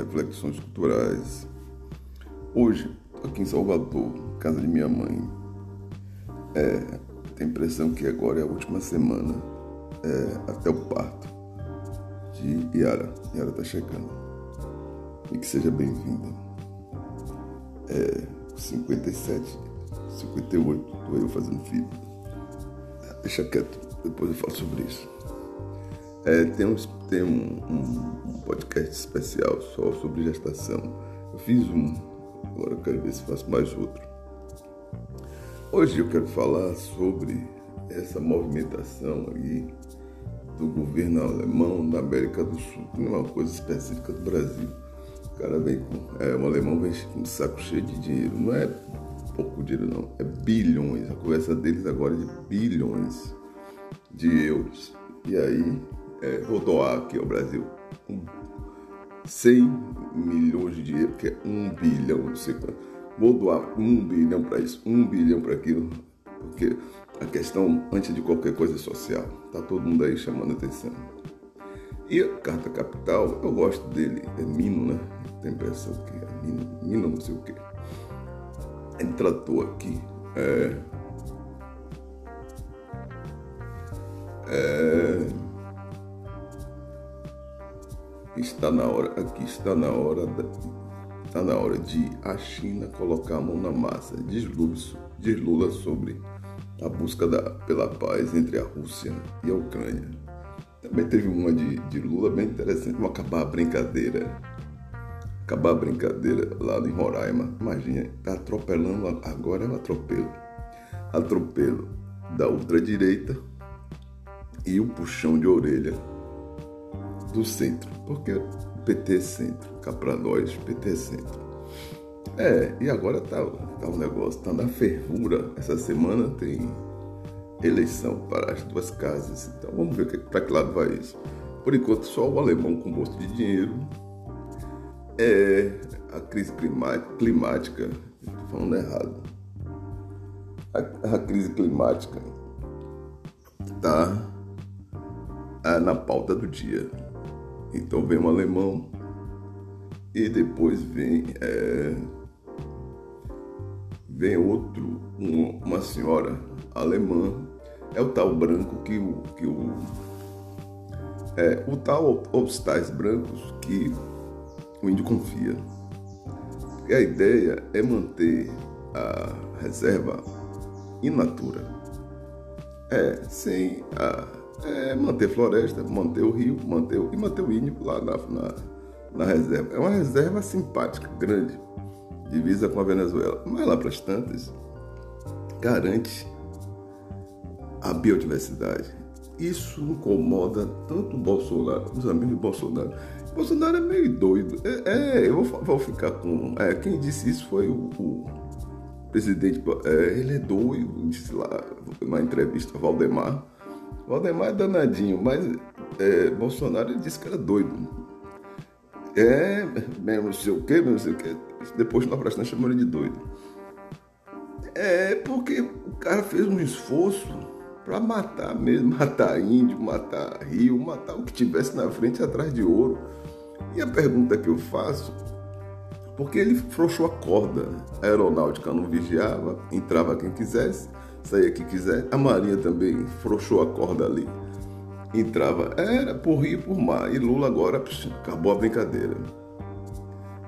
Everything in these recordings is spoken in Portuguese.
Reflexões culturais. Hoje, aqui em Salvador, casa de minha mãe. É, tem a impressão que agora é a última semana é, até o parto de Yara. Yara tá chegando. E que seja bem-vinda. É, 57, 58, tô eu fazendo filho. Deixa quieto, depois eu falo sobre isso. É, tem um, tem um, um, um, podcast especial só sobre gestação. Eu fiz um, agora eu quero ver se faço mais outro. Hoje eu quero falar sobre essa movimentação aí do governo alemão na América do Sul. Não é uma coisa específica do Brasil. O cara vem com. É, o alemão vem com um saco cheio de dinheiro. Não é pouco dinheiro, não. É bilhões. A conversa deles agora é de bilhões de euros. E aí é, doar aqui ao Brasil um, 100 milhões de dinheiro, que é um bilhão, não sei quanto. Vou doar um bilhão para isso, um bilhão para aquilo, porque a questão, antes de qualquer coisa, é social. Tá todo mundo aí chamando atenção. E a carta capital, eu gosto dele, é Mino, né? Tem impressão que é Mino, Mino não sei o quê. Ele tratou aqui. É, é, está na hora, aqui está na hora, está na hora de a China colocar a mão na massa, diz Lula, diz Lula sobre a busca da, pela paz entre a Rússia e a Ucrânia. Também teve uma de, de Lula bem interessante, vamos acabar a brincadeira. Acabar a brincadeira lá em Roraima. Imagina, tá atropelando, agora é um atropelo. Atropelo da ultradireita e o puxão de orelha do centro, porque PT é centro, cá para nós, PT é centro. É, e agora tá, tá um negócio, tá na fervura. Essa semana tem eleição para as duas casas, então vamos ver para que lado vai isso. Por enquanto, só o alemão com gosto de dinheiro. É a crise climática, estou falando errado. A, a crise climática está é, na pauta do dia. Então vem um alemão e depois vem é, vem outro, um, uma senhora alemã. É o tal branco que o que o é, o tal obstais brancos que o índio confia. E a ideia é manter a reserva in natura. É, sem a é manter floresta, manter o rio, manter o, e manter o índio lá na, na, na, reserva. É uma reserva simpática, grande, divisa com a Venezuela. Mas lá para as tantas, garante a biodiversidade. Isso incomoda tanto o Bolsonaro, os amigos do Bolsonaro. Bolsonaro é meio doido. É, é eu vou, vou, ficar com. É, quem disse isso foi o, o presidente. É, ele é doido, disse lá na entrevista, Valdemar. Valdemar é danadinho, mas é, Bolsonaro disse que era doido. É, mesmo não sei o quê, mesmo não sei o quê. Depois na prestação chamou ele de doido. É porque o cara fez um esforço para matar mesmo, matar índio, matar rio, matar o que tivesse na frente atrás de ouro. E a pergunta que eu faço, porque ele frouxou a corda, a aeronáutica não vigiava, entrava quem quisesse, saía que quiser. A Marinha também frouxou a corda ali. Entrava, era por rio e por mar. E Lula agora psh, acabou a brincadeira.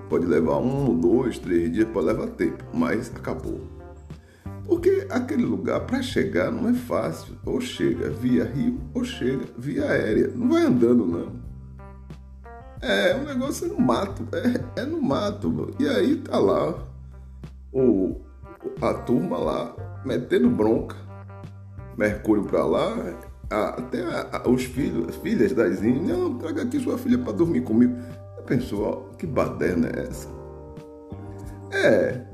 Pode levar um, dois, três dias, pode levar tempo, mas acabou. Porque aquele lugar para chegar não é fácil. Ou chega via rio, ou chega via aérea. Não vai andando, não. É, o negócio é no mato, é, é no mato. E aí tá lá o, a turma lá metendo bronca. Mercúrio para lá, até a, a, os filhos, as filhas das índias, não, traga aqui sua filha para dormir comigo. Pensou, ó, que baderna é essa? É,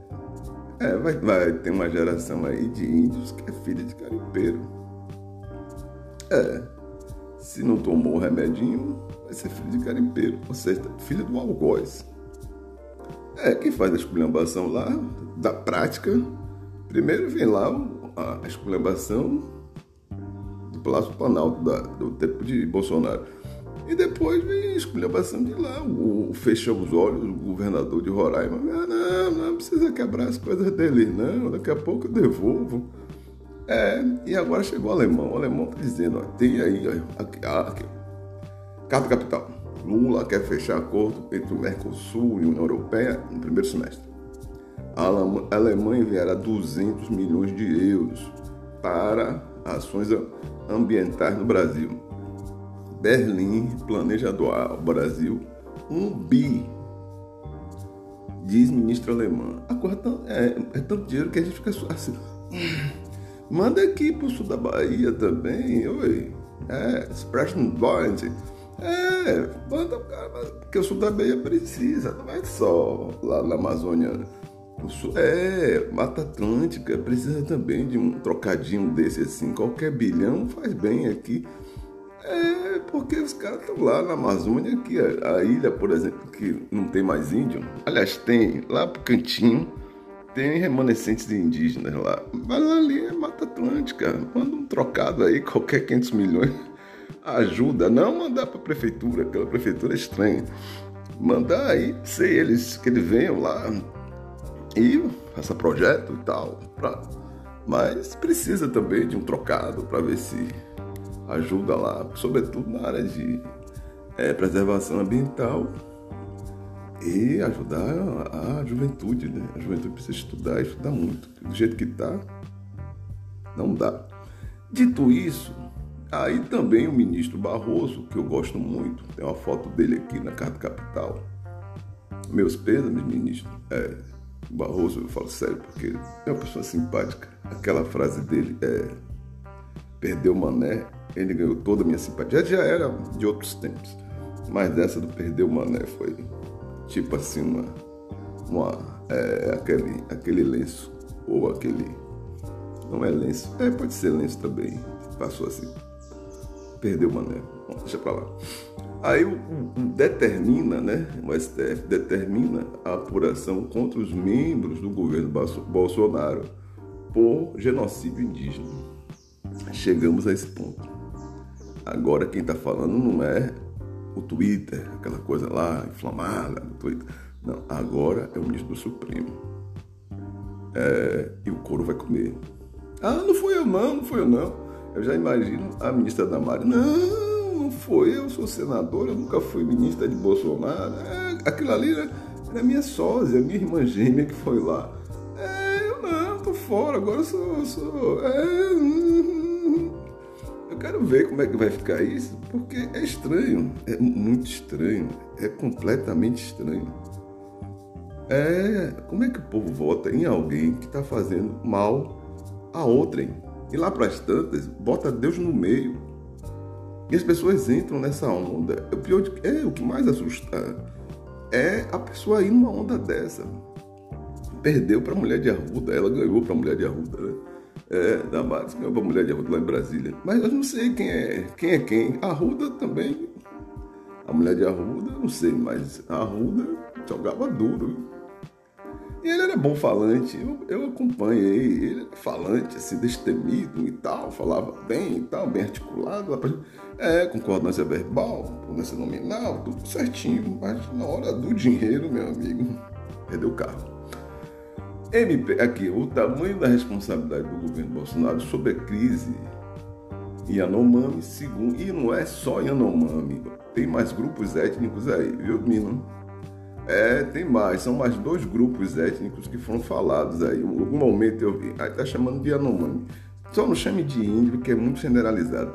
é vai, vai ter uma geração aí de índios que é filha de carimpeiro. É, se não tomou o remedinho, vai ser filho de carimpeiro, ou seja, filho do algoz. É, quem faz a esculhambação lá, da prática, Primeiro vem lá a esculhambação do Palácio Planalto da, do tempo de Bolsonaro. E depois vem esculhambação de lá, o, o fecha os olhos, o governador de Roraima. Ah, não, não precisa quebrar as coisas dele, não, daqui a pouco eu devolvo. É, e agora chegou o alemão. O alemão está dizendo, ó, tem aí, ó, aqui, aqui, Carta Capital. Lula quer fechar acordo entre o Mercosul e a União Europeia no primeiro semestre. A Alemanha enviará 200 milhões de euros para ações ambientais no Brasil. Berlim planeja doar ao Brasil um bi, diz ministro alemã. A coisa é, é tanto dinheiro que a gente fica assim. Manda aqui pro sul da Bahia também, oi. É, Expression Point. É, manda o cara, porque o sul da Bahia precisa, não é só lá na Amazônia. O sul, é, Mata Atlântica precisa também de um trocadinho desse assim. Qualquer bilhão faz bem aqui. É, porque os caras estão lá na Amazônia, que a, a, ilha, por exemplo, que não tem mais índio. Aliás, tem, lá pro cantinho, tem remanescentes indígenas lá. Mas ali é Mata Atlântica. Manda um trocado aí, qualquer 500 milhões ajuda. Não mandar para a prefeitura, aquela prefeitura é estranha. Mandar aí, sei eles, que eles venham lá e faça projeto e tal. Pra... Mas precisa também de um trocado para ver se ajuda lá, sobretudo na área de é, preservação ambiental e ajudar a, juventude, né? A juventude precisa estudar, estudar muito. Do jeito que está, não dá. Dito isso, aí também o ministro Barroso, que eu gosto muito, tem uma foto dele aqui na Carta Capital. Meus pêsames, ministro. É, Barroso, eu falo sério, porque é uma pessoa simpática. Aquela frase dele é perdeu o mané ele ganhou toda a minha simpatia. Já era de outros tempos, mas dessa do perder o mané foi tipo assim uma, uma é, aquele, aquele lenço ou aquele não é lenço, é pode ser lenço também. Passou assim, perdeu o mané. Bom, deixa pra lá. Aí o, determina, né? O STF determina a apuração contra os membros do governo Bolsonaro por genocídio indígena. Chegamos a esse ponto. Agora quem está falando não é o Twitter, aquela coisa lá inflamada no Twitter. Não, agora é o ministro do Supremo. É, e o couro vai comer. Ah, não foi eu não, não foi eu não. Eu já imagino a ministra Damares. Não, não foi eu, sou senadora, eu nunca fui ministra de Bolsonaro. É, aquilo ali era minha sósia, minha irmã gêmea que foi lá. É, eu não, tô fora, agora eu sou. sou é, hum, eu quero ver como é que vai ficar isso, porque é estranho, é muito estranho, é completamente estranho. É, como é que o povo vota em alguém que está fazendo mal a outrem? E lá para as tantas, bota Deus no meio. E as pessoas entram nessa onda. O pior de, é o que mais assusta é a pessoa ir numa onda dessa. Perdeu para a mulher de Arruda, ela ganhou para a mulher de Arruda, né? é, Damares ganhou para a mulher de Arruda lá em Brasília. Mas eu não sei quem é quem. É quem. Arruda também. A mulher de Arruda, não sei, mas Arruda jogava duro. E ele era bom falante, eu, eu acompanhei, ele era falante, assim, destemido e tal, falava bem e tal, bem articulado. É, concordância verbal, concordância nominal, tudo certinho, mas na hora do dinheiro, meu amigo, perdeu o carro. MP, aqui, o tamanho da responsabilidade do governo Bolsonaro sobre a crise Yanomami, segundo, e não é só Yanomami, tem mais grupos étnicos aí, viu, Mino? É, tem mais, são mais dois grupos étnicos que foram falados aí. Em algum momento eu vi, aí tá chamando de Yanomami. Só não chame de índio, que é muito generalizado.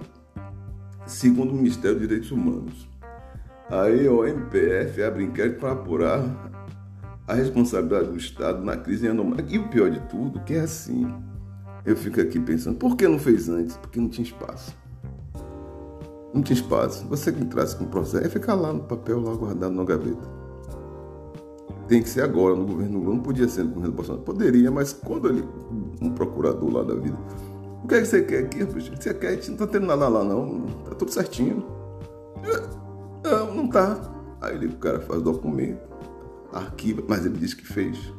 Segundo o Ministério dos Direitos Humanos. Aí o MPF abre inquérito para apurar a responsabilidade do Estado na crise anormal. E o pior de tudo, que é assim. Eu fico aqui pensando, por que não fez antes? Porque não tinha espaço. Não tinha espaço. Você que entrasse com o processo, é ficar lá no papel, lá guardado na gaveta. Tem que ser agora, no governo Lula. Não podia ser no governo Bolsonaro. Poderia, mas quando ele, um procurador lá da vida, o que é que você quer aqui? Você quer? A gente não tá tendo nada lá, não. Tá tudo certinho. Não, não tá. Aí o cara faz documento arquiva, mas ele disse que fez.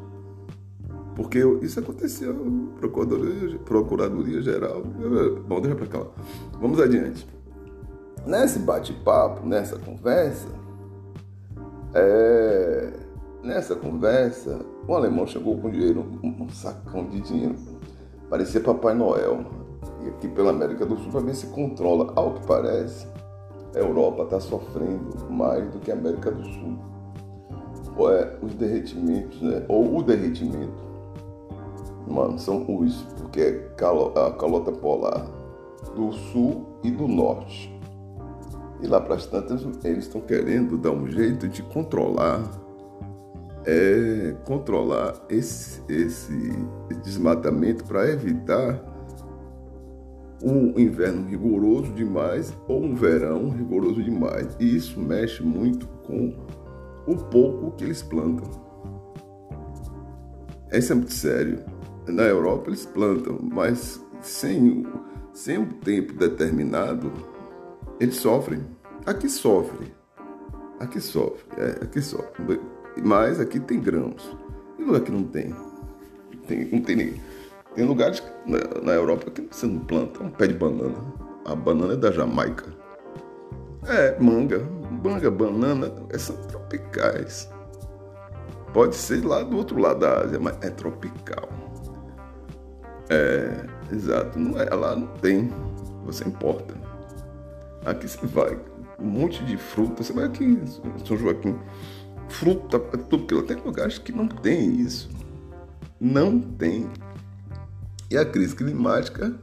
Porque isso aconteceu, Procuradoria, Procuradoria Geral. Bom, deixa para cá. Vamos adiante. Nesse bate-papo, nessa conversa, é, nessa conversa, o alemão chegou com dinheiro, um sacão de dinheiro. Parecia Papai Noel. E aqui pela América do Sul, para ver se controla. Ao que parece, a Europa está sofrendo mais do que a América do Sul. Ou é os derretimentos, né? Ou o derretimento. Mano, são os, porque é a calota polar do sul e do norte. E lá para as tantas, eles estão querendo dar um jeito de controlar, é, controlar esse, esse desmatamento para evitar um inverno rigoroso demais ou um verão rigoroso demais. E isso mexe muito com o pouco que eles plantam. Isso é muito sério. Na Europa eles plantam, mas sem, sem um tempo determinado, eles sofrem. Aqui sofre. Aqui sofre. É, aqui sofre. Mas aqui tem grãos. E lugar que não tem? tem não tem nem. Tem lugares na, na Europa que você não planta um pé de banana. A banana é da Jamaica. É, manga. Manga, banana, são tropicais. Pode ser lá do outro lado da Ásia, mas é tropical. É, exato. Não é, lá não tem. Você importa. Aqui você vai, um monte de fruta. Você vai aqui São Joaquim, fruta, tudo que lá tem lugares que não tem isso. Não tem. E a crise climática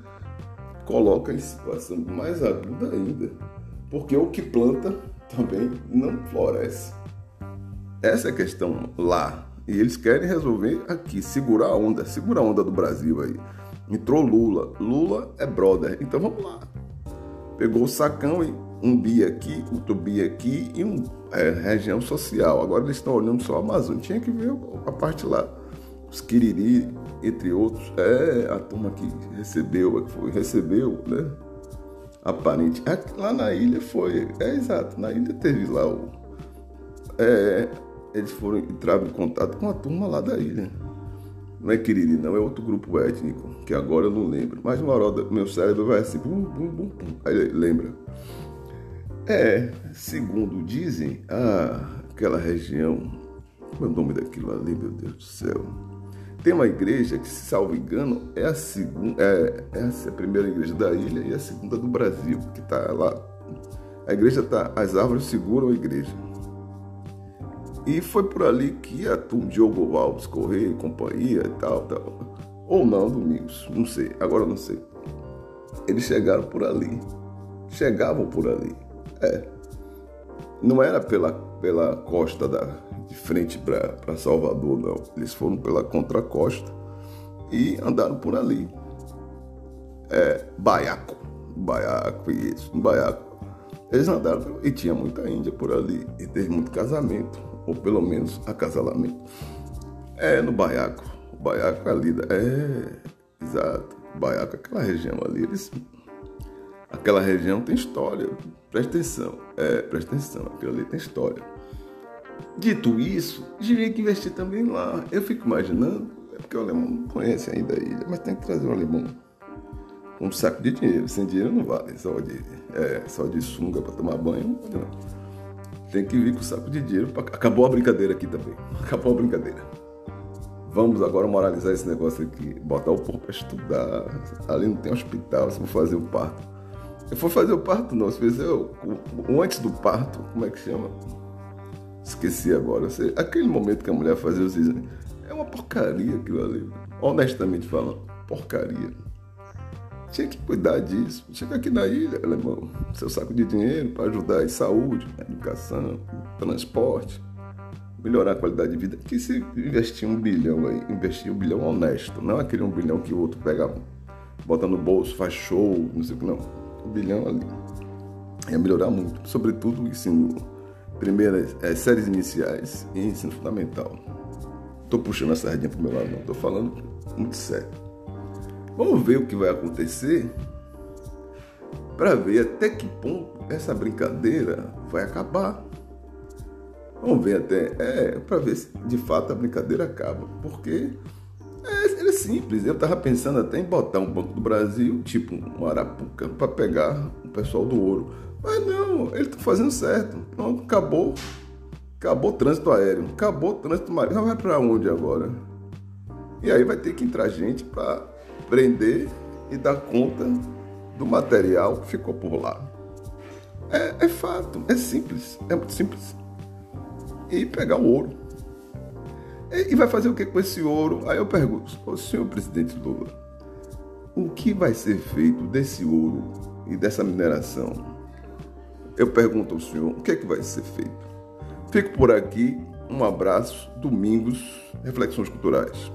coloca em situação mais aguda ainda, porque o que planta também não floresce. Essa é a questão lá. E eles querem resolver aqui, segurar a onda, segurar a onda do Brasil aí. Entrou Lula. Lula é brother. Então vamos lá. Pegou o sacão e um bi aqui, outro bi aqui e um é, região social. Agora eles estão olhando só a Amazônia. Tinha que ver a parte lá. Os Quiriri, entre outros. É a turma que recebeu, é que foi, recebeu, né? Aparente. Lá na ilha foi. É exato. Na ilha teve lá o. É, eles foram entraram em contato com a turma lá da ilha. Não é Quiriri, não, é outro grupo étnico, que agora eu não lembro. Mas uma hora meu cérebro vai assim, bum, bum, bum, bum. Aí lembra. É, segundo dizem, ah, aquela região, como é o nome daquilo ali, meu Deus do céu? Tem uma igreja que, se salvo engano, é a segunda, é, essa é a primeira igreja da ilha e a segunda do Brasil, que está lá. A igreja está, as árvores seguram a igreja. E foi por ali que a turma Diogo Alves Correia e companhia e tal, tal. Ou não, Domingos, não sei, agora não sei. Eles chegaram por ali. Chegavam por ali. É. Não era pela, pela costa da, de frente para Salvador, não. Eles foram pela contracosta e andaram por ali. É, Baiaco. Baiaco, isso, Baiaco. Eles andaram e tinha muita Índia por ali. E teve muito casamento ou pelo menos acasalamento. É no Baiaco. O Baiaco é ali. É, exato. Baiaco, aquela região ali, eles. Aquela região tem história. Presta atenção. É, presta atenção. Aquilo ali tem história. Dito isso, diria que investir também lá. Eu fico imaginando, é porque o alemão não conhece ainda a ilha, mas tem que trazer um alemão um saco de dinheiro. Sem dinheiro não vale, só de, é, só de sunga para tomar banho. Não. Tem que vir com saco de dinheiro. Pra... Acabou a brincadeira aqui também. Acabou a brincadeira. Vamos agora moralizar esse negócio aqui. Botar o povo para estudar. Ali não tem hospital, se for fazer o parto. For fazer o parto, não. Se fizer o, o, antes do parto, como é que chama? Esqueci agora. Sei, aquele momento que a mulher fazia os exames. É uma porcaria aquilo ali. Honestamente falando, porcaria. Tinha que cuidar disso. Chega aqui na ilha, alemão, seu saco de dinheiro para ajudar em saúde, educação, transporte, melhorar a qualidade de vida. Que se investir um bilhão aí, investir um bilhão honesto, não aquele um bilhão que o outro pega, bota no bolso, faz show, não sei o que, não. Um bilhão ali. Ia melhorar muito, sobretudo ensino, primeiras é, séries iniciais e ensino fundamental. Tô puxando a sardinha pro meu lado, não, tô falando muito sério. Vamos ver o que vai acontecer para ver até que ponto essa brincadeira vai acabar. Vamos ver até, é, para ver se de fato a brincadeira acaba, porque simples. Eu estava pensando até em botar um Banco do Brasil, tipo um Arapuca, para pegar o pessoal do ouro. Mas não, ele está fazendo certo. Pronto, acabou. Acabou o trânsito aéreo, acabou o trânsito marítimo. Vai para onde agora? E aí vai ter que entrar gente para prender e dar conta do material que ficou por lá. É, é fato, é simples, é muito simples. E pegar o ouro. E vai fazer o que com esse ouro? Aí eu pergunto, o senhor presidente Lula, o que vai ser feito desse ouro e dessa mineração? Eu pergunto ao senhor, o que é que vai ser feito? Fico por aqui, um abraço, domingos, reflexões culturais.